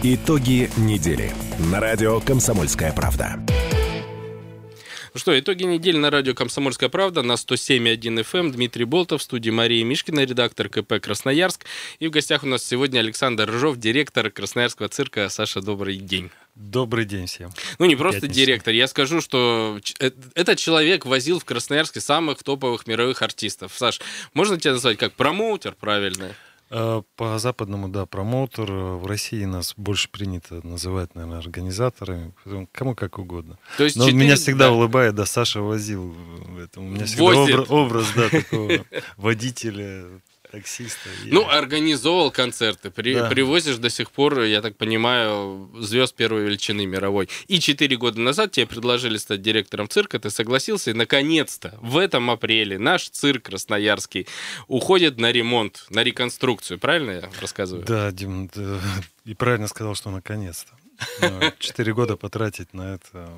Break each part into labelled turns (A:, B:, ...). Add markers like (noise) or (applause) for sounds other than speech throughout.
A: Итоги недели на радио «Комсомольская правда».
B: Ну что, итоги недели на радио «Комсомольская правда» на 107.1 FM. Эм. Дмитрий Болтов, в студии Мария Мишкина, редактор КП «Красноярск». И в гостях у нас сегодня Александр Рыжов, директор Красноярского цирка. Саша, добрый день.
C: Добрый день всем.
B: Ну, не просто Пятница. директор. Я скажу, что э, этот человек возил в Красноярске самых топовых мировых артистов. Саш, можно тебя назвать как промоутер, правильно?
C: Э, по западному, да, промоутер. В России нас больше принято называть, наверное, организаторами. Кому как угодно. То есть Но 4... меня всегда да. улыбает, да, Саша возил. Это, у меня всегда образ, образ, да, такого (laughs) водителя, таксиста.
B: Ну, организовал концерты, при, да. привозишь до сих пор, я так понимаю, звезд первой величины мировой. И четыре года назад тебе предложили стать директором цирка, ты согласился, и наконец-то в этом апреле наш цирк красноярский уходит на ремонт, на реконструкцию. Правильно я рассказываю?
C: Да, Дим, да, и правильно сказал, что наконец-то. Четыре года потратить на это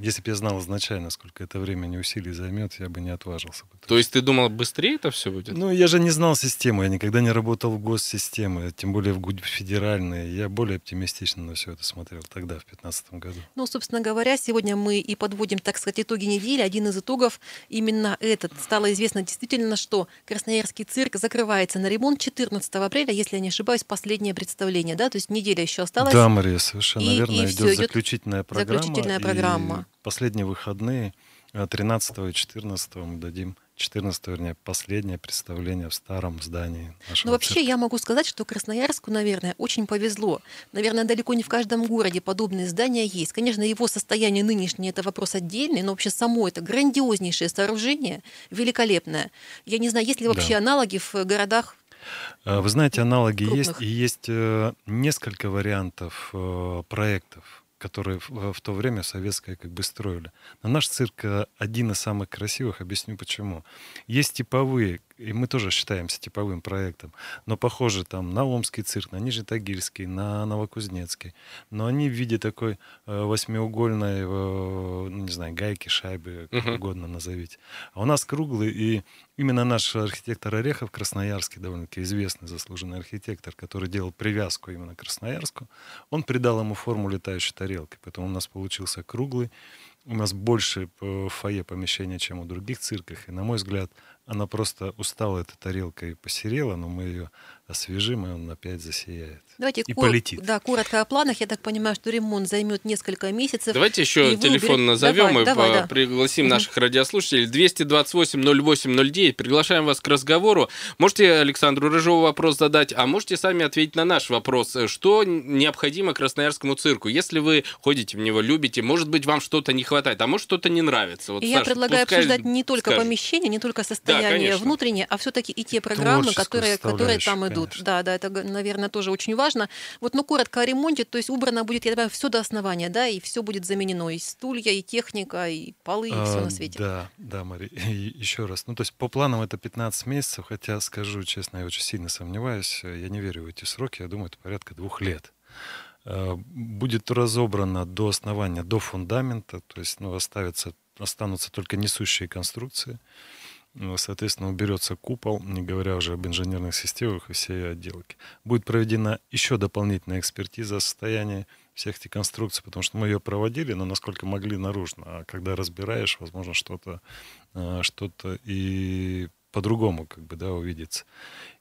C: если бы я знал изначально, сколько это времени усилий займет, я бы не отважился. Бы.
B: То есть ты думал, быстрее это все будет?
C: Ну, я же не знал систему, я никогда не работал в госсистеме, тем более в федеральной. Я более оптимистично на все это смотрел тогда, в 2015 году.
D: Ну, собственно говоря, сегодня мы и подводим, так сказать, итоги недели. Один из итогов именно этот. Стало известно действительно, что Красноярский цирк закрывается на ремонт 14 апреля, если я не ошибаюсь, последнее представление, да? То есть неделя еще осталась.
C: Да, Мария, совершенно и, верно. И идет все, заключительная программа.
D: Заключительная программа.
C: Последние выходные, 13 э, и 14 мы дадим 14, вернее, последнее представление в старом здании
D: Ну, вообще, я могу сказать, что Красноярску, наверное, очень повезло. Наверное, далеко не в каждом городе подобные здания есть. Конечно, его состояние нынешнее – это вопрос отдельный, но вообще само это грандиознейшее сооружение, великолепное. Я не знаю, есть ли вообще да. аналоги в городах
C: э, вы знаете, аналоги крупных. есть, и есть э, несколько вариантов проектов которые в, в то время советское как бы строили. Но наш цирк э, один из самых красивых, объясню почему. Есть типовые и мы тоже считаемся типовым проектом, но похоже там на Омский цирк, на Нижнетагильский, на Новокузнецкий. Но они в виде такой э, восьмиугольной, э, ну, не знаю, гайки, шайбы, как uh-huh. угодно назовите. А у нас круглый, и именно наш архитектор Орехов, красноярский, довольно-таки известный заслуженный архитектор, который делал привязку именно к Красноярску, он придал ему форму летающей тарелки. Поэтому у нас получился круглый, у нас больше э, фойе помещения, чем у других цирках. И, на мой взгляд, она просто устала, эта тарелка, и посерела, но мы ее освежим, и он опять засияет.
D: Давайте
C: и
D: кор-
C: полетит.
D: Да, коротко о планах. Я так понимаю, что ремонт займет несколько месяцев.
B: Давайте еще телефон выберете... назовем давай, и давай, по- да. пригласим угу. наших радиослушателей. 228-08-09. Приглашаем вас к разговору. Можете Александру Рыжову вопрос задать, а можете сами ответить на наш вопрос. Что необходимо Красноярскому цирку? Если вы ходите в него, любите, может быть, вам что-то не хватает, а может, что-то не нравится.
D: Вот, и Саша, я предлагаю обсуждать не только скажет. помещение, не только состояние состояние да, внутреннее, а все-таки и те программы, которые, которые там идут. Конечно. Да, да, это, наверное, тоже очень важно. Вот, ну, коротко о ремонте, то есть убрано будет, я думаю, все до основания, да, и все будет заменено, и стулья, и техника, и полы, и а, все на свете.
C: Да, да, Мария, (laughs) еще раз. Ну, то есть по планам это 15 месяцев, хотя, скажу честно, я очень сильно сомневаюсь, я не верю в эти сроки, я думаю, это порядка двух лет а, будет разобрано до основания, до фундамента, то есть ну, оставятся, останутся только несущие конструкции. Ну, соответственно, уберется купол, не говоря уже об инженерных системах и всей отделке. Будет проведена еще дополнительная экспертиза состояния всех этих конструкций, потому что мы ее проводили, но насколько могли наружно. А когда разбираешь, возможно, что-то а, что и по-другому как бы, да, увидится.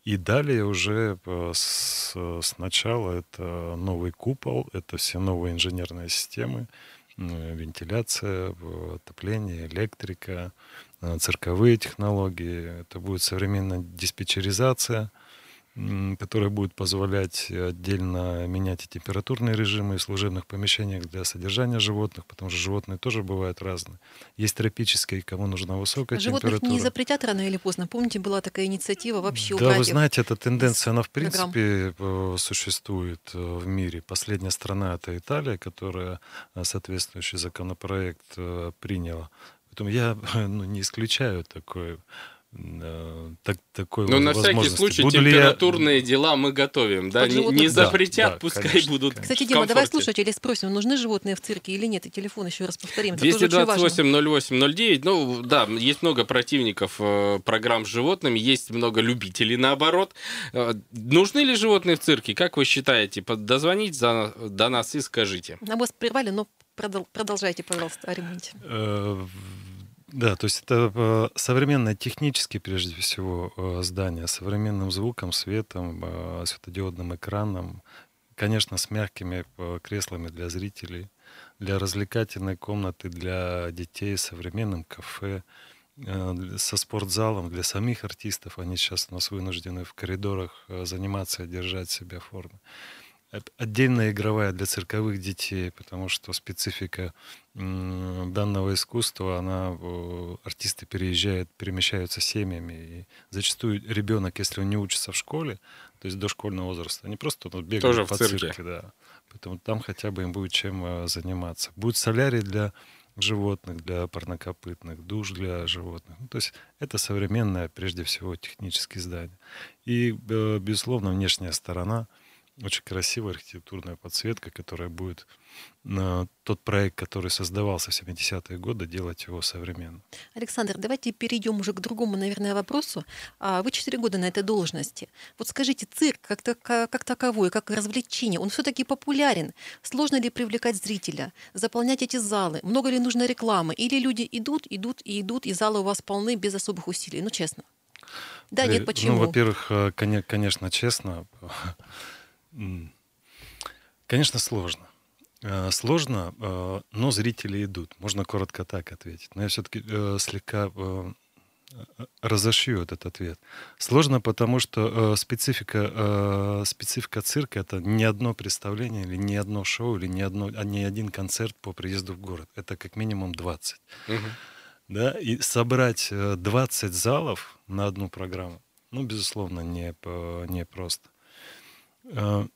C: И далее уже э, с, сначала это новый купол, это все новые инженерные системы, вентиляция, отопление, электрика, Э, цирковые технологии, это будет современная диспетчеризация, которая будет позволять отдельно менять и температурные режимы в служебных помещениях для содержания животных, потому что животные тоже бывают разные. Есть тропические, кому нужна высокая
D: Животных
C: температура.
D: Животных не запретят рано или поздно. Помните, была такая инициатива вообще
C: Да, вы знаете, эта тенденция, она в принципе программ. Э, существует э, в мире. Последняя страна — это Италия, которая соответствующий законопроект приняла. Поэтому я (laughs) ну, не исключаю такое. так, такой
B: Но на всякий случай Буду температурные я... дела мы готовим, да? Не, не запретят, да, пускай конечно, будут
D: конечно. Кстати, Дима, давай слушателей спросим, нужны животные в цирке или нет? И телефон еще раз повторим.
B: 228-08-09. Ну, да, есть много противников э, программ с животными, есть много любителей, наоборот. Э, нужны ли животные в цирке? Как вы считаете? Дозвонить за, до нас и скажите.
D: На вас прервали, но продолжайте, пожалуйста, о ремонте.
C: Да, то есть это э, современное технически, прежде всего, э, здание, современным звуком, светом, э, светодиодным экраном, конечно, с мягкими креслами для зрителей, для развлекательной комнаты для детей, современным кафе, со спортзалом для самих артистов. Они сейчас у нас вынуждены в коридорах заниматься держать себя в форме отдельная игровая для цирковых детей, потому что специфика данного искусства, она, артисты переезжают, перемещаются семьями, и зачастую ребенок, если он не учится в школе, то есть до школьного возраста, они просто ну, бегают Тоже по в цирке. цирке, да. Поэтому там хотя бы им будет чем э, заниматься. Будет солярий для животных, для парнокопытных, душ для животных. Ну, то есть это современное, прежде всего, техническое здание. И, э, безусловно, внешняя сторона — очень красивая архитектурная подсветка, которая будет на тот проект, который создавался в 70-е годы, делать его современным.
D: Александр, давайте перейдем уже к другому, наверное, вопросу. А, вы 4 года на этой должности. Вот скажите, цирк как, как таковой, как развлечение, он все-таки популярен? Сложно ли привлекать зрителя, заполнять эти залы? Много ли нужно рекламы? Или люди идут, идут и идут, и залы у вас полны без особых усилий? Ну, честно. Да, нет, э, почему?
C: Ну, во-первых, э, конечно, честно, (laughs) Конечно, сложно. Э, сложно, э, но зрители идут. Можно коротко так ответить. Но я все-таки э, слегка разошью этот ответ. Сложно, потому что специфика, специфика цирка — это не одно представление или не одно шоу, или не, одно, а не один концерт по приезду в город. Это как минимум 20. Угу. Да? И собрать 20 залов на одну программу, ну, безусловно, не, не просто. Э,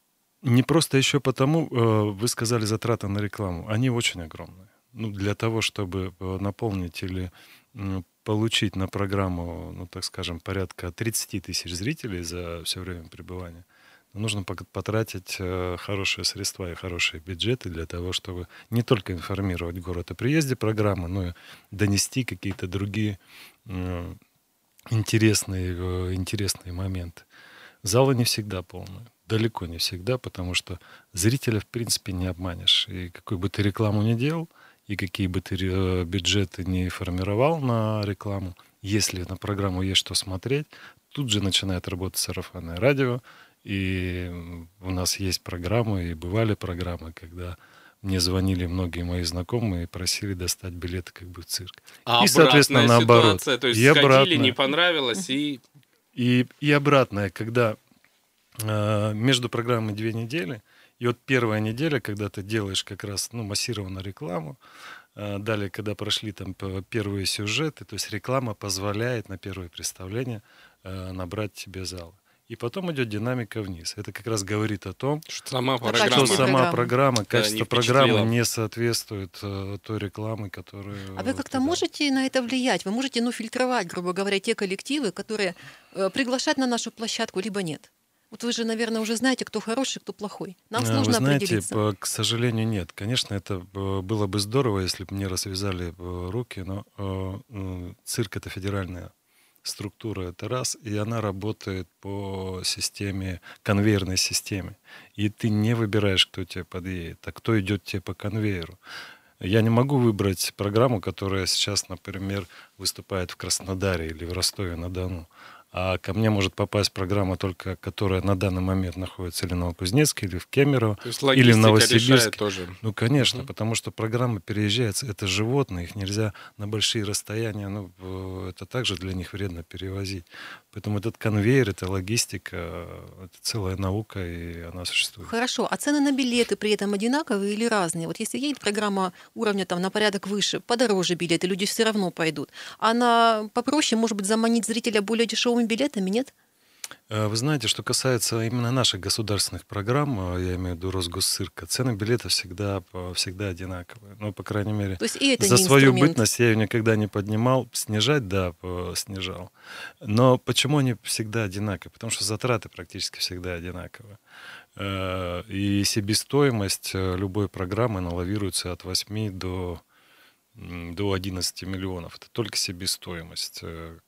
C: не просто еще потому, э, вы сказали затраты на рекламу, они очень огромные. Ну, для того, чтобы э, наполнить или получить на программу, ну, так скажем, порядка 30 тысяч зрителей за все время пребывания, нужно потратить хорошие средства и хорошие бюджеты для того, чтобы не только информировать город о приезде программы, но и донести какие-то другие интересные, интересные моменты. Залы не всегда полные далеко не всегда, потому что зрителя, в принципе, не обманешь. И какой бы ты рекламу ни делал, и какие бы ты э, бюджеты не формировал на рекламу, если на программу есть что смотреть, тут же начинает работать сарафанное радио, и у нас есть программы, и бывали программы, когда мне звонили многие мои знакомые и просили достать билеты как бы в цирк.
B: А и, соответственно, наоборот. Ситуация, то есть и сходили, обратно, не понравилось, и...
C: И, и обратное, когда между программой две недели. И вот первая неделя, когда ты делаешь как раз ну, массированную рекламу, э, далее, когда прошли там первые сюжеты, то есть реклама позволяет на первое представление э, набрать тебе зал. И потом идет динамика вниз. Это как раз говорит о том,
B: что сама программа,
C: что сама программа качество да, программы не соответствует э, той рекламы, которую...
D: А вы как-то можете на это влиять? Вы можете ну, фильтровать, грубо говоря, те коллективы, которые э, приглашать на нашу площадку, либо нет? Вот вы же, наверное, уже знаете, кто хороший, кто плохой. Нам сложно вы знаете, определиться.
C: к сожалению, нет. Конечно, это э, было бы здорово, если бы мне развязали э, руки, но э, цирк — это федеральная структура, это раз, и она работает по системе, конвейерной системе. И ты не выбираешь, кто тебе подъедет, а кто идет тебе по конвейеру. Я не могу выбрать программу, которая сейчас, например, выступает в Краснодаре или в Ростове-на-Дону а ко мне может попасть программа только, которая на данный момент находится или в Новокузнецке, или в Кемерово, или в Новосибирске.
B: Тоже.
C: Ну, конечно, угу. потому что программа переезжается, это животные, их нельзя на большие расстояния, ну, это также для них вредно перевозить. Поэтому этот конвейер, это логистика, это целая наука, и она существует.
D: Хорошо, а цены на билеты при этом одинаковые или разные? Вот если едет программа уровня там на порядок выше, подороже билеты, люди все равно пойдут. А на попроще, может быть, заманить зрителя более дешевыми билетами, нет?
C: Э, вы знаете, что касается именно наших государственных программ, э, я имею в виду Росгосцирка, цены билета всегда, всегда одинаковые. Ну, по крайней мере,
D: То есть и это
C: за свою инструмент. бытность я ее никогда не поднимал. Снижать, да, снижал. Но почему они всегда одинаковые? Потому что затраты практически всегда одинаковые. Э, и себестоимость любой программы налавируется от 8 до до 11 миллионов. Это только себестоимость. Э,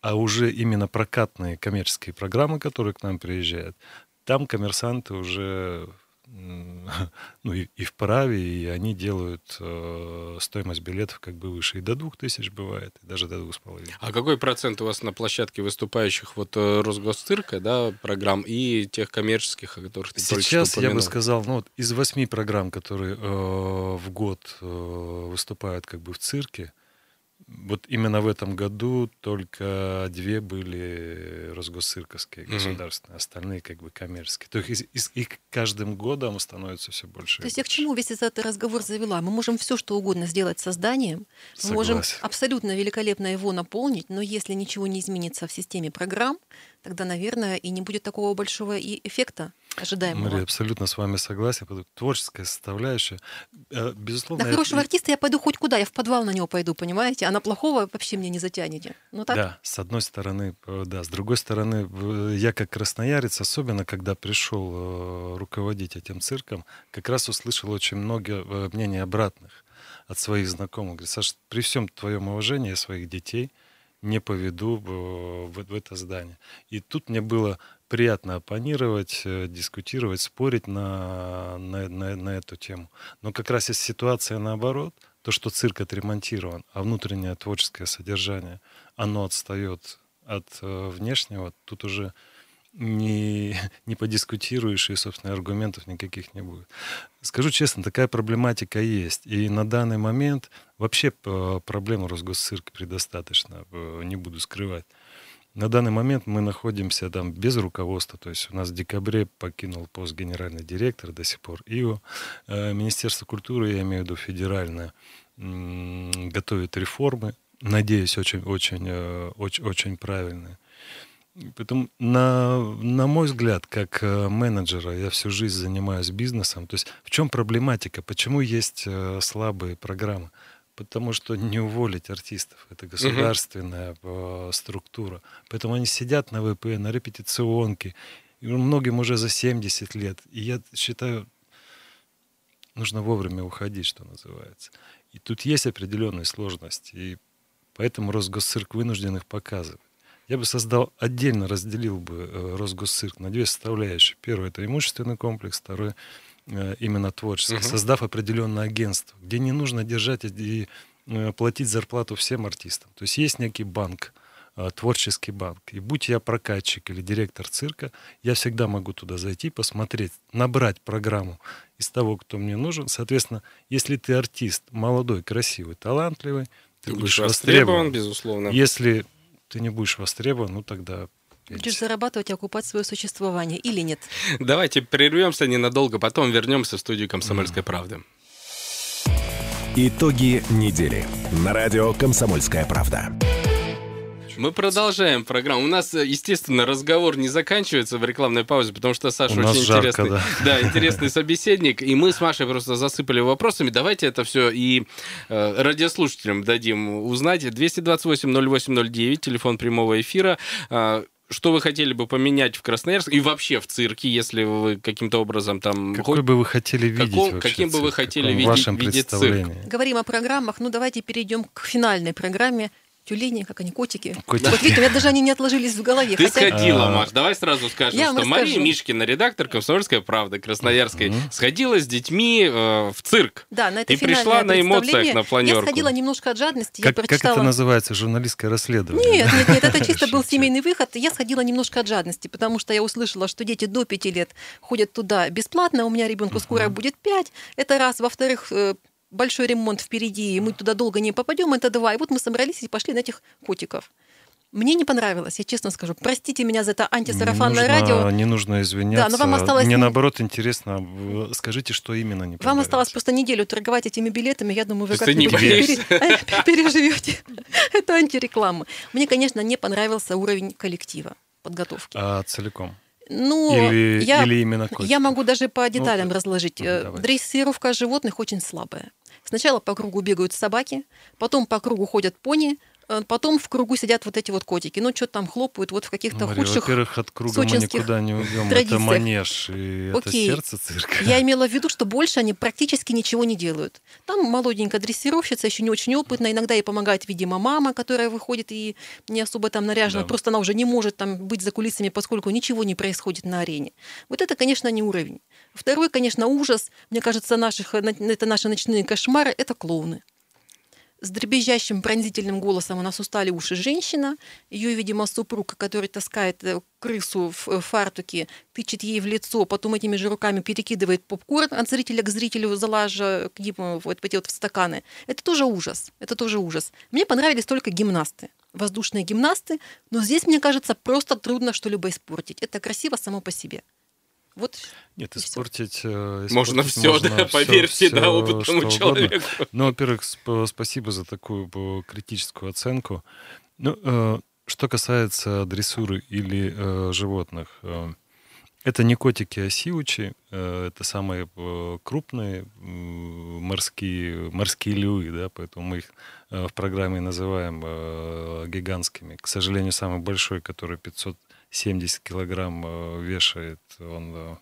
C: а уже именно прокатные коммерческие программы, которые к нам приезжают, там коммерсанты уже (laughs) ну, и, и вправе, и они делают э, стоимость билетов как бы выше. И до двух тысяч бывает, и даже до двух с половиной.
B: А какой процент у вас на площадке выступающих вот э, Росгосцирка, да, программ и тех коммерческих, о которых ты
C: Сейчас я бы сказал, ну, вот из восьми программ, которые э, в год э, выступают как бы в цирке, вот именно в этом году только две были росгосцирковские государственные, угу. остальные как бы коммерческие. То есть и каждым годом становится все больше.
D: То есть я к чему весь этот разговор завела? Мы можем все что угодно сделать со зданием, мы можем абсолютно великолепно его наполнить, но если ничего не изменится в системе программ, тогда, наверное, и не будет такого большого и эффекта ожидаемого.
C: Мария, абсолютно с вами согласен. Творческая составляющая, э, безусловно...
D: На хорошего это... артиста я пойду хоть куда, я в подвал на него пойду, понимаете? А на плохого вообще мне не затянете. Ну, так?
C: Да, с одной стороны, э, да. С другой стороны, я как красноярец, особенно когда пришел э, руководить этим цирком, как раз услышал очень много мнений обратных от своих знакомых. Говорит, Саша, при всем твоем уважении своих детей не поведу в, в, это здание. И тут мне было приятно оппонировать, э, дискутировать, спорить на, на, на, на эту тему. Но как раз есть ситуация наоборот, то, что цирк отремонтирован, а внутреннее творческое содержание, оно отстает от э, внешнего, тут уже не, (laughs) не подискутируешь, и, собственно, аргументов никаких не будет. Скажу честно, такая проблематика есть. И на данный момент вообще э, проблему Росгосцирка предостаточно, э, не буду скрывать. На данный момент мы находимся там без руководства, то есть у нас в декабре покинул пост генеральный директор, до сих пор ИО. Э, Министерство культуры, я имею в виду федеральное, готовит реформы, надеюсь, очень, очень, очень, очень правильные. Поэтому, на, на мой взгляд, как э, менеджера, я всю жизнь занимаюсь бизнесом. То есть в чем проблематика? Почему есть слабые программы? потому что не уволить артистов. Это государственная угу. структура. Поэтому они сидят на ВП, на репетиционке. И многим уже за 70 лет. И я считаю, нужно вовремя уходить, что называется. И тут есть определенные сложности. И поэтому Росгосцирк вынужден их показывать. Я бы создал, отдельно разделил бы э, Росгосцирк на две составляющие. Первое — это имущественный комплекс, второе — Э, именно творчество, угу. создав определенное агентство, где не нужно держать и э, платить зарплату всем артистам. То есть есть некий банк, творческий банк. И будь я прокатчик или директор цирка, я всегда могу туда зайти, посмотреть, набрать программу из того, кто мне нужен. Соответственно, если ты артист молодой, красивый, талантливый, ты, ты будешь востребован, востребован,
B: безусловно.
C: Если ты не будешь востребован, ну тогда
D: Будешь зарабатывать и окупать свое существование или нет? (laughs)
B: Давайте прервемся ненадолго, потом вернемся в студию «Комсомольской правды».
A: Итоги недели на радио «Комсомольская правда».
B: Мы продолжаем программу. У нас, естественно, разговор не заканчивается в рекламной паузе, потому что Саша
C: У
B: очень
C: жарко,
B: интересный,
C: да. (laughs)
B: Да, интересный собеседник. И мы с Машей просто засыпали вопросами. Давайте это все и э, радиослушателям дадим узнать. 228-08-09, телефон прямого эфира. Э, что вы хотели бы поменять в Красноярске и вообще в цирке, если вы каким-то образом там...
C: Какой бы вы хотели видеть Каком,
B: Каким бы вы хотели
C: видеть,
B: видеть цирк?
D: Говорим о программах, ну давайте перейдем к финальной программе тюлени, как они, котики. котики. Вот видите, у меня даже они не отложились в голове.
B: Ты хотя... сходила. Маш, давай сразу скажем, Я что Мария скажу. Мишкина, редактор «Комсомольской правды» Красноярской, mm-hmm. сходила с детьми э, в цирк.
D: Да, на это
B: И пришла на эмоциях на планерку.
D: Я сходила немножко от жадности.
C: Как,
D: я прочитала...
C: как это называется? Журналистское расследование?
D: Нет, нет, нет, это чисто был семейный выход. Я сходила немножко от жадности, потому что я услышала, что дети до пяти лет ходят туда бесплатно. У меня ребенку скоро будет пять. Это раз. Во-вторых, э, большой ремонт впереди, и мы туда долго не попадем, это два. И вот мы собрались и пошли на этих котиков. Мне не понравилось, я честно скажу. Простите меня за это антисарафанное
C: не нужно,
D: радио.
C: Не нужно извиняться. Да, но вам осталось... Мне наоборот интересно, скажите, что именно не
D: Вам осталось просто неделю торговать этими билетами. Я думаю, вы
B: как-нибудь (laughs) (laughs)
D: переживете. (laughs) Это антиреклама. Мне, конечно, не понравился уровень коллектива. подготовки.
C: А целиком?
D: Ну,
C: или, я, или именно котиков?
D: Я могу даже по ну, деталям ну, разложить. Ну, Дрессировка животных очень слабая. Сначала по кругу бегают собаки, потом по кругу ходят пони, потом в кругу сидят вот эти вот котики. Ну, что-то там хлопают вот в каких-то Мария, худших
C: Во-первых, от круга мы никуда не уйдем. Традициях. Это манеж, и Окей. это сердце цирка.
D: Я имела в виду, что больше они практически ничего не делают. Там молоденькая дрессировщица, еще не очень опытная. Иногда ей помогает, видимо, мама, которая выходит и не особо там наряжена. Да. Просто она уже не может там быть за кулисами, поскольку ничего не происходит на арене. Вот это, конечно, не уровень. Второй, конечно, ужас. Мне кажется, наших, это наши ночные кошмары. Это клоуны. С дребезжащим пронзительным голосом у нас устали уши женщина. Ее, видимо, супруг, который таскает э, крысу в э, фартуке, тычет ей в лицо, потом этими же руками перекидывает попкорн от зрителя к зрителю, залажа к нему вот эти вот в стаканы. Это тоже ужас. Это тоже ужас. Мне понравились только гимнасты воздушные гимнасты, но здесь, мне кажется, просто трудно что-либо испортить. Это красиво само по себе. Вот
C: Нет, испортить, э,
B: испортить можно все, можно да, все, поверь всегда все, опытному человеку.
C: Ну, во-первых, спасибо за такую э, критическую оценку. Ну, э, что касается дрессуры или э, животных, э, это не котики, а сиучи. Э, это самые э, крупные морские, морские львы, да, поэтому мы их э, в программе называем э, гигантскими. К сожалению, самый большой, который 500 70 килограмм э, вешает. Он э,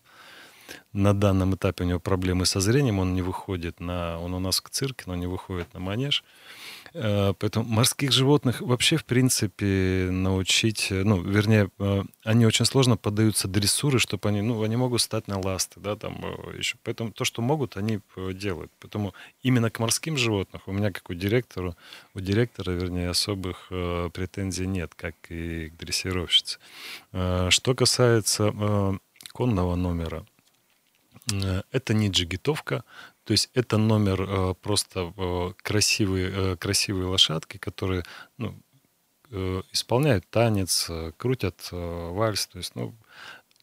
C: на данном этапе у него проблемы со зрением, он не выходит на... Он у нас в цирке, но не выходит на манеж. Э, поэтому морских животных вообще, в принципе, научить, э, ну, вернее, э, они очень сложно поддаются дрессуры, чтобы они, ну, они могут стать на ласты, да, там еще. Поэтому то, что могут, они делают. Поэтому именно к морским животным у меня, как у директора, у директора, вернее, особых претензий нет, как и к дрессировщице. Что касается конного номера, это не джигитовка, то есть это номер э, просто э, красивые, э, красивые лошадки, которые ну, э, исполняют танец, э, крутят э, вальс. То есть, ну,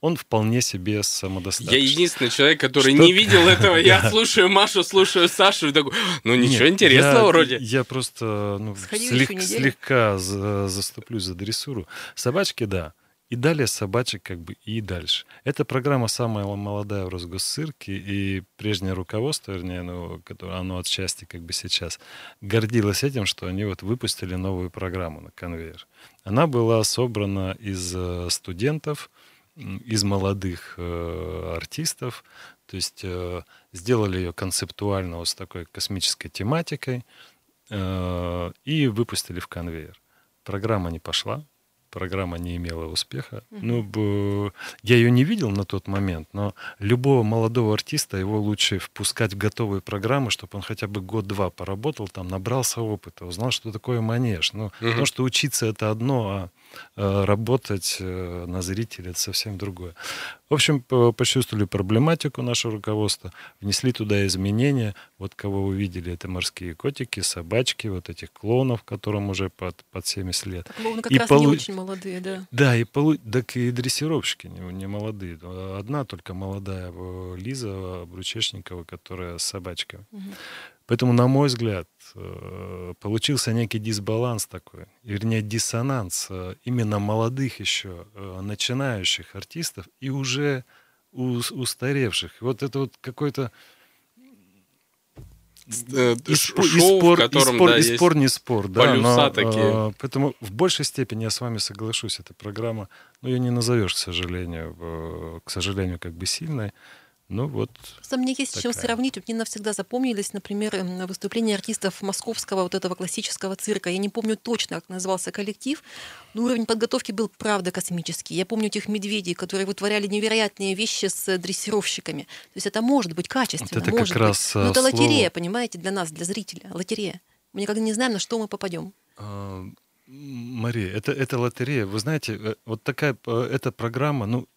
C: он вполне себе самодостаточный.
B: Я единственный человек, который Что... не видел этого. (laughs) Я слушаю Машу, слушаю Сашу и такой, ну ничего Нет, интересного
C: я,
B: вроде.
C: Я просто ну, слег, слегка за, заступлюсь за дрессуру. Собачки, да. И далее собачек как бы и дальше. Эта программа самая молодая в Росгоссырке, и прежнее руководство, вернее, ну, которое, оно отчасти как бы сейчас, гордилось этим, что они вот выпустили новую программу на конвейер. Она была собрана из э, студентов, из молодых э, артистов, то есть э, сделали ее концептуально вот с такой космической тематикой э, и выпустили в конвейер. Программа не пошла, программа не имела успеха. Ну, я ее не видел на тот момент, но любого молодого артиста его лучше впускать в готовые программы, чтобы он хотя бы год-два поработал там, набрался опыта, узнал, что такое манеж. Ну, mm-hmm. потому что учиться это одно, а работать э, на зрителя, это совсем другое. В общем, почувствовали проблематику нашего руководства, внесли туда изменения. Вот кого вы видели, это морские котики, собачки, вот этих клоунов, которым уже под, под 70 лет.
D: Клоуны как и раз полу... не очень молодые, да.
C: Да, и, полу... так и дрессировщики не, не молодые. Одна только молодая э, Лиза Бручешникова, которая собачка. Угу. Поэтому, на мой взгляд, э, получился некий дисбаланс такой, вернее, диссонанс э, именно молодых еще э, начинающих артистов и уже устаревших. Вот это вот какой-то
B: и, шоу, и спор, в котором,
C: и спор,
B: да,
C: и спор не спор, да,
B: но, такие.
C: поэтому в большей степени я с вами соглашусь, эта программа, ну, ее не назовешь, к сожалению, к сожалению, как бы сильной, ну вот.
D: Просто мне есть такая. чем сравнить. Мне навсегда запомнились, например, эм, выступления артистов московского вот этого классического цирка. Я не помню точно, как назывался коллектив, но уровень подготовки был правда космический. Я помню этих медведей, которые вытворяли невероятные вещи с дрессировщиками. То есть это может быть качественно, вот это может как раз быть. Но это слово... лотерея, понимаете, для нас, для зрителя. Лотерея. Мы никогда не знаем, на что мы попадем. А,
C: Мария, это, это лотерея. Вы знаете, э, вот такая э, эта программа, ну, Э,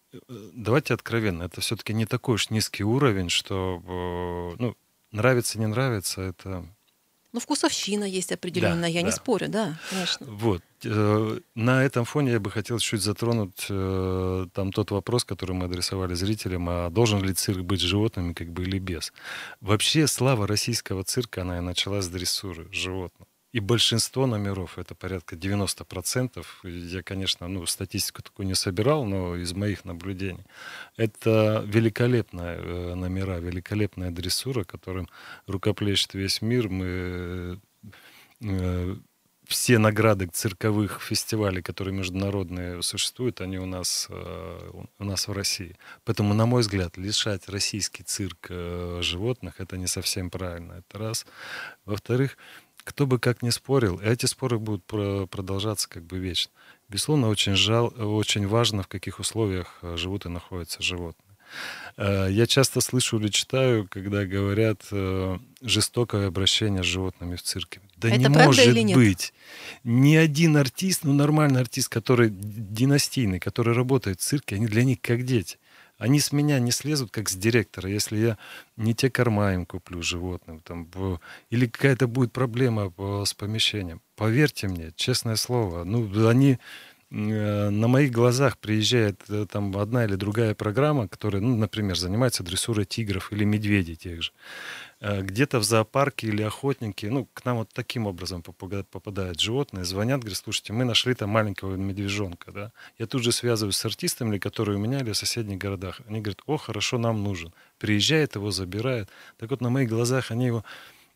C: давайте откровенно, это все-таки не такой уж низкий уровень, что э, ну, нравится, не нравится, это...
D: Ну, вкусовщина есть определенная, да, я да. не спорю, да, конечно.
C: Вот. Э, на этом фоне я бы хотел чуть затронуть там тот вопрос, который мы адресовали зрителям, а должен ли цирк быть животными, как бы, или без. Вообще, слава российского цирка, она и началась с дрессуры животных. И большинство номеров, это порядка 90%, я, конечно, ну, статистику такую не собирал, но из моих наблюдений, это великолепные э, номера, великолепная дрессура, которым рукоплещет весь мир. Мы э, все награды цирковых фестивалей, которые международные существуют, они у нас, э, у нас в России. Поэтому, на мой взгляд, лишать российский цирк животных, это не совсем правильно. Это раз. Во-вторых, кто бы как ни спорил, эти споры будут продолжаться как бы вечно. Безусловно, очень, жал, очень важно, в каких условиях э, живут и находятся животные. Э, я часто слышу или читаю, когда говорят э, жестокое обращение с животными в цирке. Да Это не может быть. Ни один артист, ну нормальный артист, который династийный, который работает в цирке, они для них как дети. Они с меня не слезут, как с директора, если я не те корма им куплю животным. Там, или какая-то будет проблема с помещением. Поверьте мне, честное слово, ну, они э, на моих глазах приезжает э, там одна или другая программа, которая, ну, например, занимается дрессурой тигров или медведей тех же. Э, где-то в зоопарке или охотники, ну, к нам вот таким образом попадают животные, звонят, говорят, слушайте, мы нашли там маленького медвежонка, да. Я тут же связываюсь с артистами, которые у меня или в соседних городах. Они говорят, о, хорошо, нам нужен. Приезжает, его забирает. Так вот, на моих глазах они его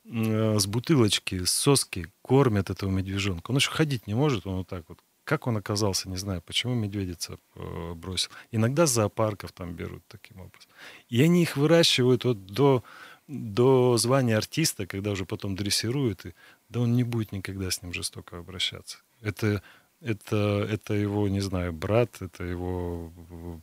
C: э, с бутылочки, с соски кормят этого медвежонка. Он еще ходить не может, он вот так вот. Как он оказался, не знаю, почему медведица э, бросил. Иногда зоопарков там берут таким образом. И они их выращивают вот до до звания артиста, когда уже потом дрессируют, и, да он не будет никогда с ним жестоко обращаться. Это, это, это его, не знаю, брат, это его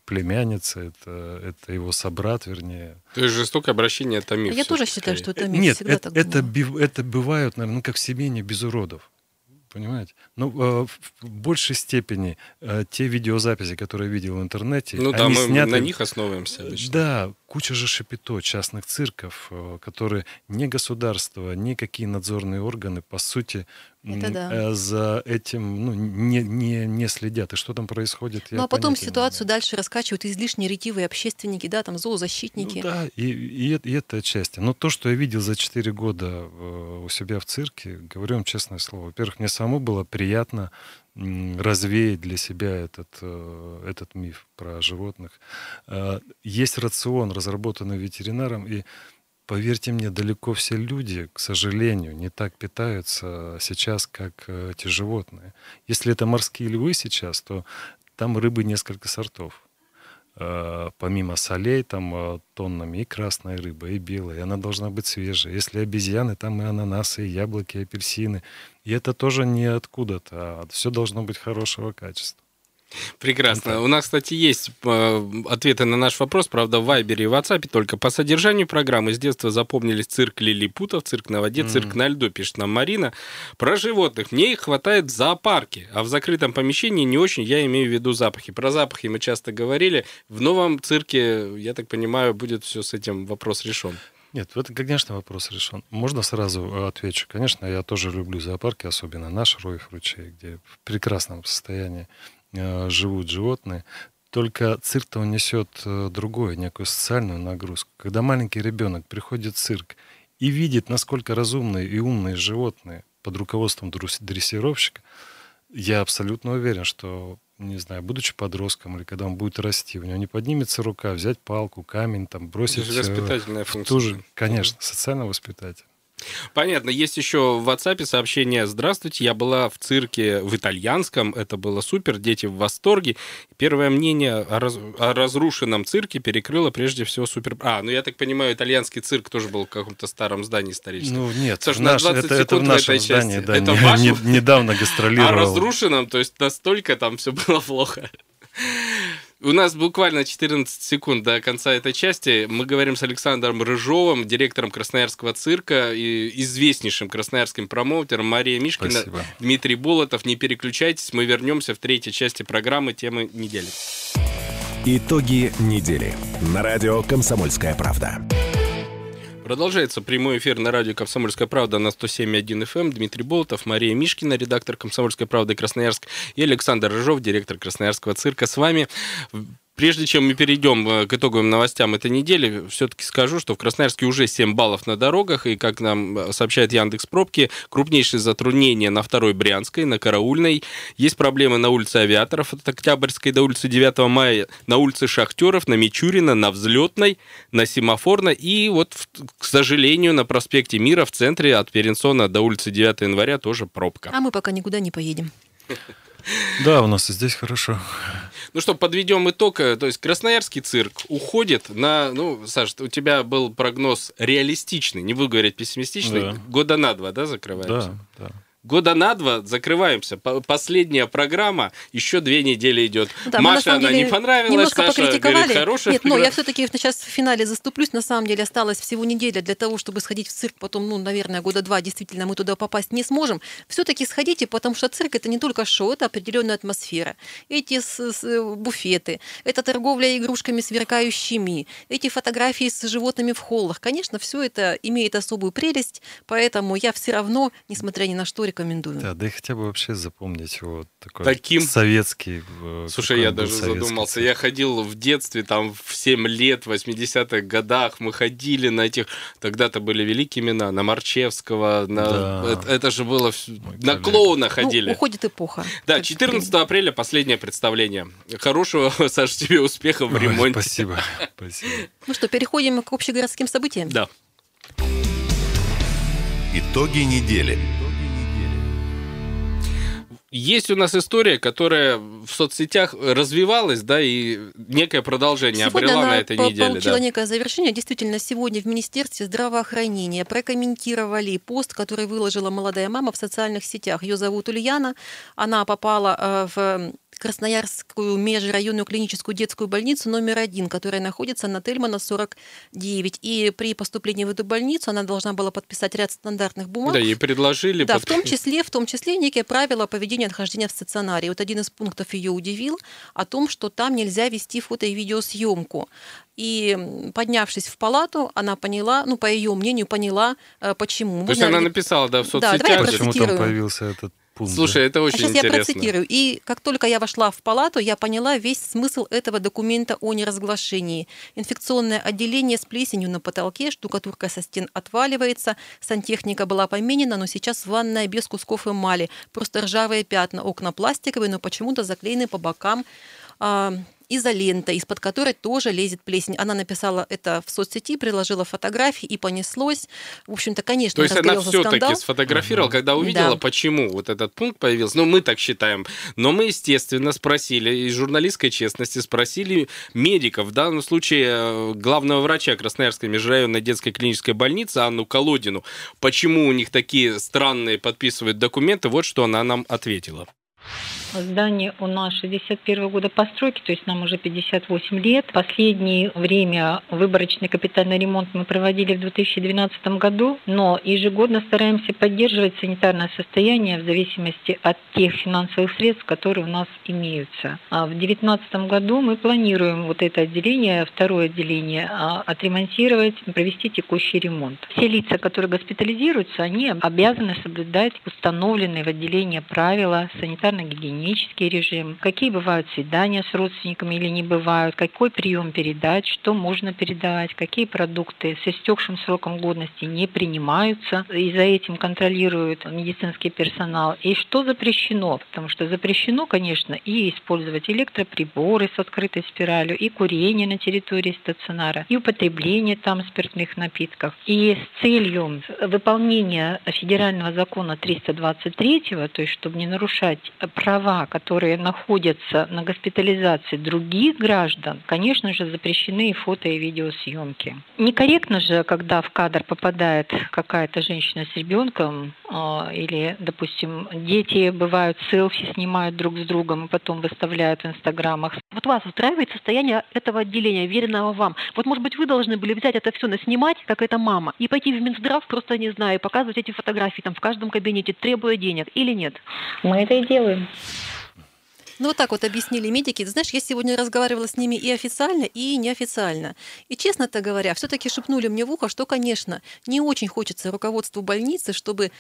C: племянница, это, это его собрат, вернее.
B: То есть жестокое обращение это миф.
D: Я тоже считаю, что это миф.
C: Нет, Всегда это, так это, это бывают, наверное, ну, как в семейне без уродов. Понимаете? Ну, э, в большей степени э, те видеозаписи, которые я видел в интернете,
B: ну, да, мы сняты... на них основываемся обычно.
C: Да, куча же шапито частных цирков, э, которые не государство, никакие надзорные органы, по сути, это да. Э, за этим ну, не, не, не следят. И что там происходит?
D: Ну, а потом ситуацию дальше раскачивают излишне ретивые общественники, да, там зоозащитники.
C: Ну, да, и, и, и это отчасти. Но то, что я видел за 4 года э, у себя в цирке, говорю вам честное слово. Во-первых, мне самому было приятно развеять для себя этот, э, этот миф про животных. Есть рацион, разработанный ветеринаром, и Поверьте мне, далеко все люди, к сожалению, не так питаются сейчас, как э, эти животные. Если это морские львы сейчас, то там рыбы несколько сортов. Э, помимо солей, там э, тоннами и красная рыба, и белая, и она должна быть свежая. Если обезьяны, там и ананасы, и яблоки, и апельсины. И это тоже не откуда-то, а все должно быть хорошего качества.
B: Прекрасно. У нас, кстати, есть э, ответы на наш вопрос, правда, в Вайбере и в WhatsApp только. По содержанию программы с детства запомнились цирк лилипутов, цирк на воде, цирк mm-hmm. на льду, пишет нам Марина. Про животных. Мне их хватает в зоопарке, а в закрытом помещении не очень, я имею в виду запахи. Про запахи мы часто говорили. В новом цирке, я так понимаю, будет все с этим вопрос решен.
C: Нет, это, конечно, вопрос решен. Можно сразу э, отвечу. Конечно, я тоже люблю зоопарки, особенно наш Роев ручей, где в прекрасном состоянии живут животные. Только цирк-то он несет э, другое, некую социальную нагрузку. Когда маленький ребенок приходит в цирк и видит, насколько разумные и умные животные под руководством дрессировщика, я абсолютно уверен, что, не знаю, будучи подростком или когда он будет расти, у него не поднимется рука, взять палку, камень, там, бросить... Это
B: воспитательная функция.
C: Ту же, конечно, социально-воспитательная.
B: Понятно. Есть еще в WhatsApp сообщение «Здравствуйте, я была в цирке в итальянском, это было супер, дети в восторге. Первое мнение о, раз... о разрушенном цирке перекрыло прежде всего супер... А, ну я так понимаю, итальянский цирк тоже был в каком-то старом здании историческом.
C: Ну нет, Саш, наш, на 20 это, это в нашем здании, да, это не, не, недавно гастролировал. (laughs) А
B: разрушенном, то есть настолько там все было плохо. У нас буквально 14 секунд до конца этой части. Мы говорим с Александром Рыжовым, директором Красноярского цирка и известнейшим красноярским промоутером Мария Мишкина, Спасибо. Дмитрий Болотов. Не переключайтесь, мы вернемся в третьей части программы «Темы недели».
A: Итоги недели. На радио «Комсомольская правда».
B: Продолжается прямой эфир на радио «Комсомольская правда» на 107.1 FM. Эм. Дмитрий Болотов, Мария Мишкина, редактор «Комсомольской правды» Красноярск и Александр Рыжов, директор Красноярского цирка. С вами Прежде чем мы перейдем э, к итоговым новостям этой недели, все-таки скажу, что в Красноярске уже 7 баллов на дорогах, и, как нам э, сообщает Яндекс Пробки, крупнейшие затруднения на второй Брянской, на Караульной. Есть проблемы на улице Авиаторов от Октябрьской до улицы 9 мая, на улице Шахтеров, на Мичурина, на Взлетной, на Семафорной и вот, к сожалению, на проспекте Мира в центре от Перенсона до улицы 9 января тоже пробка.
D: А мы пока никуда не поедем.
C: Да, у нас и здесь хорошо.
B: Ну что, подведем итог. То есть Красноярский цирк уходит на... Ну, Саша, у тебя был прогноз реалистичный, не буду говорить пессимистичный. Да. Года на два, да, закрываемся?
C: Да, да
B: года на два закрываемся. Последняя программа еще две недели идет. Да, Маша, она не понравилась, Саша говорит, хорошая.
D: Нет, но я все-таки сейчас в финале заступлюсь. На самом деле осталось всего неделя для того, чтобы сходить в цирк. Потом, ну, наверное, года два действительно мы туда попасть не сможем. Все-таки сходите, потому что цирк это не только шоу, это определенная атмосфера. Эти с, с, буфеты, это торговля игрушками сверкающими, эти фотографии с животными в холлах. Конечно, все это имеет особую прелесть, поэтому я все равно, несмотря ни на что, рекомендую.
C: Да, да и хотя бы вообще запомнить его такой Таким... советский.
B: Э, Слушай, я даже задумался. Цирк. Я ходил в детстве, там в 7 лет, в 80-х годах, мы ходили на этих... Тогда-то были великие имена, на Марчевского, на... Да. Это, это же было... Мой на коллега. клоуна ну, ходили. Ну,
D: уходит эпоха.
B: Да, 14 апреля последнее представление. Хорошего, (laughs) Саша, тебе успехов в ремонте.
C: Ой, спасибо. (laughs) спасибо.
D: Ну что, переходим к общегородским событиям?
B: Да.
A: Итоги недели.
B: Есть у нас история, которая в соцсетях развивалась, да, и некое продолжение сегодня обрела на этой неделе.
D: получила
B: да.
D: некое завершение. Действительно, сегодня в Министерстве здравоохранения прокомментировали пост, который выложила молодая мама в социальных сетях. Ее зовут Ульяна. Она попала э, в Красноярскую межрайонную клиническую детскую больницу номер один, которая находится на Тельмана 49. И при поступлении в эту больницу она должна была подписать ряд стандартных бумаг.
B: Да, ей предложили.
D: Да, под... в том числе, в том числе некие правила поведения отхождения в стационаре. Вот один из пунктов ее удивил о том, что там нельзя вести фото и видеосъемку. И поднявшись в палату, она поняла, ну, по ее мнению, поняла, э, почему.
B: То есть она написала, да, в соцсетях.
C: Да, почему там появился этот
B: пункт. Слушай, это очень а сейчас интересно.
D: я процитирую. И как только я вошла в палату, я поняла весь смысл этого документа о неразглашении. Инфекционное отделение с плесенью на потолке, штукатурка со стен отваливается, сантехника была поменена, но сейчас ванная без кусков эмали, просто ржавые пятна, окна пластиковые, но почему-то заклеены по бокам а, изолента, из-под которой тоже лезет плесень. Она написала это в соцсети, приложила фотографии и понеслось. В общем-то, конечно,
B: То есть она все-таки сфотографировала, угу. когда увидела, да. почему вот этот пункт появился. Ну, мы так считаем. Но мы, естественно, спросили, из журналистской честности спросили медиков, в данном случае э, главного врача Красноярской межрайонной детской клинической больницы Анну Колодину, почему у них такие странные подписывают документы. Вот что она нам ответила.
E: Здание у нас 61 года постройки, то есть нам уже 58 лет. Последнее время выборочный капитальный ремонт мы проводили в 2012 году, но ежегодно стараемся поддерживать санитарное состояние в зависимости от тех финансовых средств, которые у нас имеются. А в 2019 году мы планируем вот это отделение, второе отделение, а, отремонтировать, провести текущий ремонт. Все лица, которые госпитализируются, они обязаны соблюдать установленные в отделении правила санитарно-гигиенического гигиенический режим, какие бывают свидания с родственниками или не бывают, какой прием передать, что можно передавать, какие продукты с истекшим сроком годности не принимаются, и за этим контролирует медицинский персонал, и что запрещено, потому что запрещено, конечно, и использовать электроприборы с открытой спиралью, и курение на территории стационара, и употребление там спиртных напитков. И с целью выполнения федерального закона 323, то есть чтобы не нарушать права права, которые находятся на госпитализации других граждан, конечно же, запрещены и фото и видеосъемки. Некорректно же, когда в кадр попадает какая-то женщина с ребенком, а, или, допустим, дети бывают селфи снимают друг с другом и потом выставляют в инстаграмах.
D: Вот вас устраивает состояние этого отделения, веренного вам. Вот, может быть, вы должны были взять это все наснимать, как эта мама, и пойти в Минздрав, просто, не знаю, показывать эти фотографии там в каждом кабинете, требуя денег или нет?
E: Мы это и делаем.
D: Ну, вот так вот объяснили медики. Ты знаешь, я сегодня разговаривала с ними и официально, и неофициально. И, честно-то говоря, все-таки шепнули мне в ухо, что, конечно, не очень хочется руководству больницы, чтобы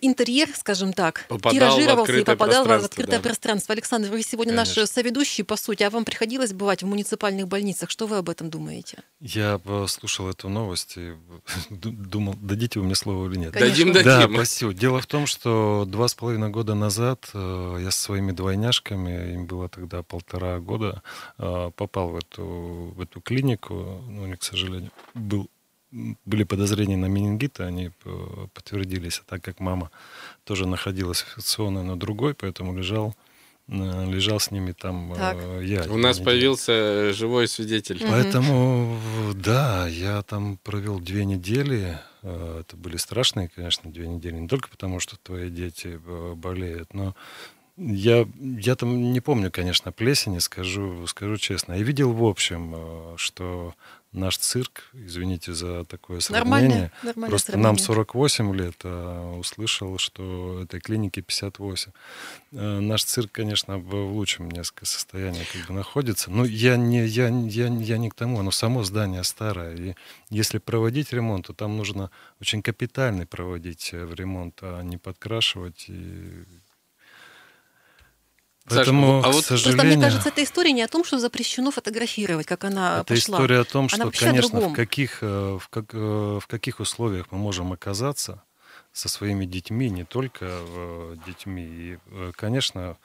D: интерьер, скажем так, попадал тиражировался и попадал в открытое да. пространство. Александр, вы сегодня Конечно. наш соведущий, по сути, а вам приходилось бывать в муниципальных больницах. Что вы об этом думаете?
C: Я слушал эту новость и (laughs) думал, дадите вы мне слово или нет.
B: Конечно. Дадим,
C: дадим. Да, спасибо. Дело в том, что два с половиной года назад э, я со своими двойняшками, им было тогда полтора года, э, попал в эту, в эту клинику. Ну, к сожалению, был были подозрения на менингит, они э, подтвердились. А так как мама тоже находилась инфекционной, но другой, поэтому лежал э, лежал с ними там э, так. я.
B: У нас неделю. появился живой свидетель.
C: Поэтому, да, я там провел две недели. Это были страшные, конечно, две недели. Не только потому, что твои дети болеют, но я, я там не помню, конечно, плесени, скажу, скажу честно. Я видел в общем, что наш цирк, извините за такое сравнение, нормально, нормально просто сравнение. нам 48 лет, а услышал, что этой клинике 58. Э, наш цирк, конечно, в лучшем несколько состоянии как бы находится, но я не, я, я, я не к тому, оно само здание старое, и если проводить ремонт, то там нужно очень капитальный проводить э, в ремонт, а не подкрашивать и
D: Поэтому, Саша, а вот сожалению... Просто, мне кажется, эта история не о том, что запрещено фотографировать, как она
C: это
D: пошла.
C: история о том, что, конечно, в каких, э, в, как, э, в каких условиях мы можем оказаться со своими детьми, не только э, детьми. И, конечно,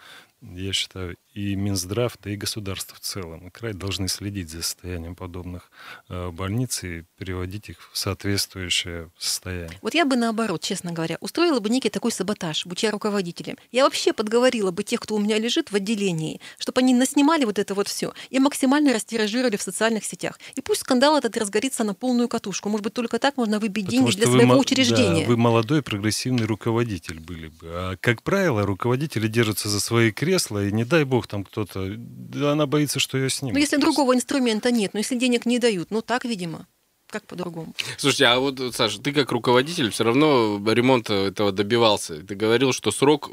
C: я считаю, и Минздрав, да и государство в целом, и край должны следить за состоянием подобных э, больниц и переводить их в соответствующее состояние.
D: Вот я бы наоборот, честно говоря, устроила бы некий такой саботаж, будь я руководителем. Я вообще подговорила бы тех, кто у меня лежит в отделении, чтобы они наснимали вот это вот все и максимально растиражировали в социальных сетях. И пусть скандал этот разгорится на полную катушку. Может быть, только так можно выбить Потому деньги для своего учреждения.
C: Да, вы молодой прогрессивный руководитель были бы. А, как правило, руководители держатся за свои кресла, и не дай бог там кто-то, она боится, что ее снимут.
D: Ну, если другого инструмента нет, но если денег не дают, ну так, видимо. Как по-другому?
B: Слушайте, а вот, Саша, ты как руководитель все равно ремонта этого добивался. Ты говорил, что срок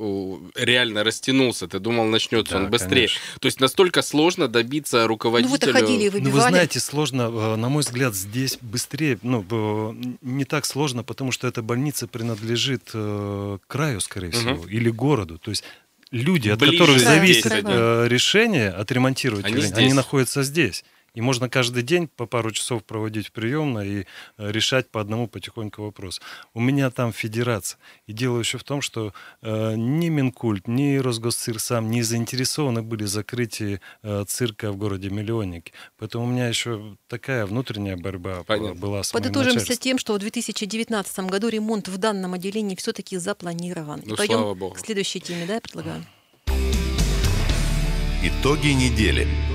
B: реально растянулся. Ты думал, начнется да, он быстрее. Конечно. То есть настолько сложно добиться руководителя.
D: Ну, вы ходили и выбивали.
C: Ну, вы знаете, сложно, э, на мой взгляд, здесь быстрее. Ну, не так сложно, потому что эта больница принадлежит э, краю, скорее всего, угу. или городу. То есть люди, от Ближе которых зависит э, решение отремонтировать, они, они находятся здесь. И можно каждый день по пару часов проводить в приемной и э, решать по одному потихоньку вопрос. У меня там федерация. И дело еще в том, что э, ни Минкульт, ни Росгосцирк сам не заинтересованы были в закрытии э, цирка в городе Миллионники. Поэтому у меня еще такая внутренняя борьба Понятно. была с
D: Подытожимся тем, что в 2019 году ремонт в данном отделении все-таки запланирован.
B: Ну, и пойдем Богу.
D: к следующей теме, да, я предлагаю?
A: Итоги недели.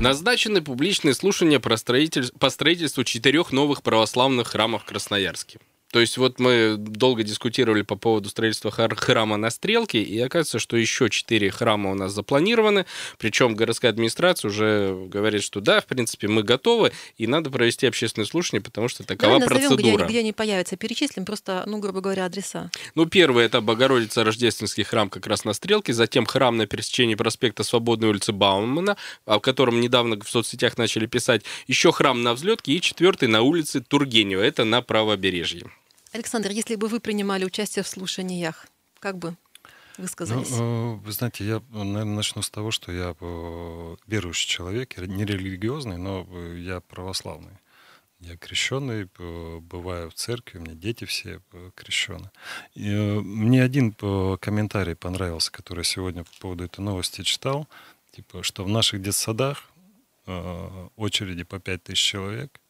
B: Назначены публичные слушания по строительству четырех новых православных храмов в Красноярске. То есть вот мы долго дискутировали по поводу строительства храма на Стрелке, и оказывается, что еще четыре храма у нас запланированы, причем городская администрация уже говорит, что да, в принципе, мы готовы, и надо провести общественное слушание, потому что такова Давай назовем, процедура.
D: Где, где они появятся, перечислим просто, ну, грубо говоря, адреса.
B: Ну, первый это Богородица Рождественский храм как раз на Стрелке, затем храм на пересечении проспекта Свободной улицы Баумана, о котором недавно в соцсетях начали писать, еще храм на Взлетке и четвертый на улице Тургенева, это на правобережье.
D: Александр, если бы вы принимали участие в слушаниях, как бы высказались? Ну,
C: вы знаете, я, наверное, начну с того, что я э, верующий человек, не религиозный, но э, я православный. Я крещенный, бываю в церкви, у меня дети все крещены. И мне один комментарий понравился, который сегодня по поводу этой новости читал, типа, что в наших детсадах очереди по 5 тысяч человек.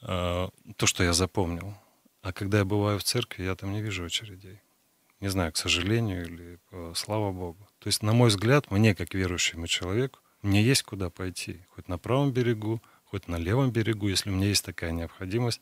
C: То, что я запомнил, а когда я бываю в церкви, я там не вижу очередей. Не знаю, к сожалению или слава Богу. То есть, на мой взгляд, мне, как верующему человеку, мне есть куда пойти. Хоть на правом берегу, хоть на левом берегу. Если у меня есть такая необходимость,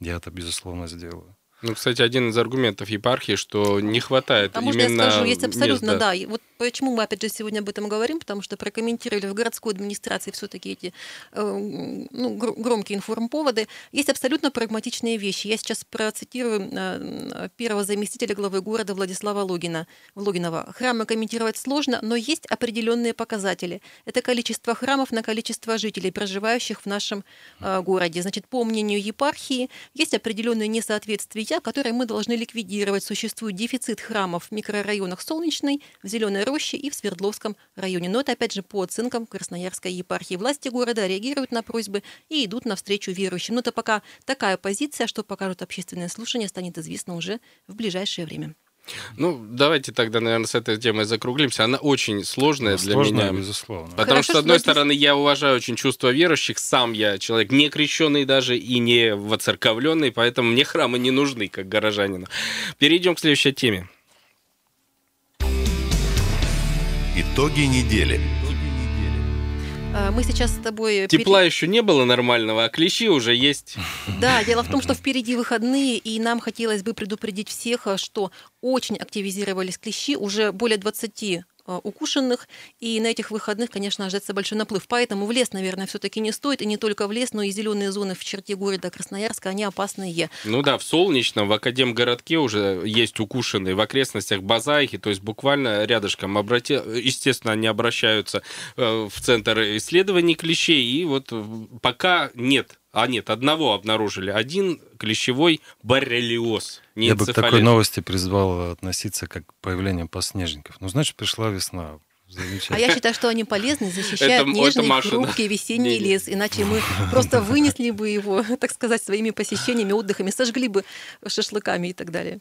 C: я это, безусловно, сделаю.
B: Ну, кстати, один из аргументов епархии, что не хватает
D: Потому
B: именно
D: что я скажу, есть абсолютно, мест, да. да. И вот почему мы, опять же, сегодня об этом говорим, потому что прокомментировали в городской администрации все-таки эти э, ну, громкие информповоды. Есть абсолютно прагматичные вещи. Я сейчас процитирую э, первого заместителя главы города Владислава Логина, Логинова. Храмы комментировать сложно, но есть определенные показатели. Это количество храмов на количество жителей, проживающих в нашем э, городе. Значит, по мнению епархии, есть определенные несоответствия путях, которые мы должны ликвидировать. Существует дефицит храмов в микрорайонах Солнечной, в Зеленой Роще и в Свердловском районе. Но это, опять же, по оценкам Красноярской епархии. Власти города реагируют на просьбы и идут навстречу верующим. Но это пока такая позиция, что покажут общественное слушание, станет известно уже в ближайшее время.
B: Ну, давайте тогда, наверное, с этой темой закруглимся. Она очень сложная
C: ну,
B: для
C: сложная,
B: меня.
C: безусловно.
B: Потому Хорошо, что, с одной что стороны, я уважаю очень чувство верующих. Сам я человек не крещенный даже и не воцерковленный, поэтому мне храмы не нужны, как горожанину. Перейдем к следующей теме.
A: Итоги недели.
D: А, мы сейчас с тобой...
B: Тепла еще не было нормального, а клещи уже есть. (laughs)
D: Да, дело в том, что впереди выходные, и нам хотелось бы предупредить всех, что очень активизировались клещи. Уже более 20 Э, укушенных, и на этих выходных, конечно, ожидается большой наплыв. Поэтому в лес, наверное, все-таки не стоит, и не только в лес, но и зеленые зоны в черте города Красноярска, они опасные.
B: Ну да, в Солнечном, в Академгородке уже есть укушенные, в окрестностях Базайки, то есть буквально рядышком. Обрати... Естественно, они обращаются э, в Центр исследований клещей, и вот пока нет а нет, одного обнаружили. Один клещевой боррелиоз.
C: Не Я бы к такой новости призвал относиться как к появлению подснежников. Ну, значит, пришла весна.
D: А я считаю, что они полезны, защищают это, нежный, это хрупкий весенний не, лес. Иначе мы просто вынесли бы его, (laughs) так сказать, своими посещениями, отдыхами, сожгли бы шашлыками и так далее.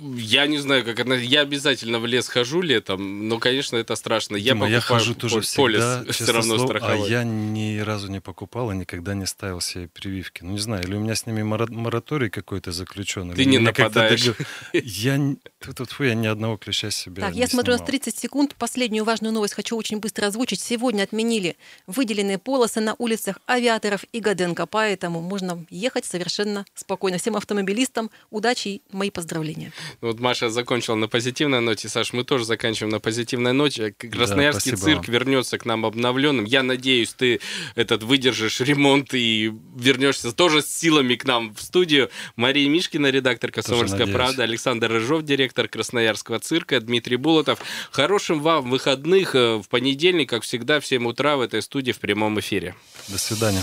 B: Я не знаю, как она. Я обязательно в лес хожу летом, но, конечно, это страшно. Я,
C: Дима, я хожу тоже полис всегда,
B: все равно слово, страховать.
C: А я ни разу не покупал и никогда не ставил себе прививки. Ну, не знаю, или у меня с ними мораторий какой-то заключен.
B: Ты не нападаешь. (laughs)
C: Я, тут, фу, я ни одного клеща себе
D: Так, я смотрю, у нас 30 секунд. Последнюю важную новость хочу очень быстро озвучить. Сегодня отменили выделенные полосы на улицах авиаторов и Гаденко, поэтому можно ехать совершенно спокойно. Всем автомобилистам удачи и мои поздравления поздравления.
B: Ну, вот Маша закончила на позитивной ноте. Саш, мы тоже заканчиваем на позитивной ноте. Красноярский да, цирк вам. вернется к нам обновленным. Я надеюсь, ты этот выдержишь ремонт и вернешься тоже с силами к нам в студию. Мария Мишкина, редактор «Комсомольская правда», Александр Рыжов, директор Красноярского цирка, Дмитрий Булатов. Хорошим вам выходных. Э, в понедельник, как всегда, в 7 утра в этой студии в прямом эфире.
C: До свидания.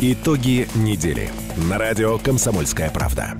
A: Итоги недели. На радио «Комсомольская правда».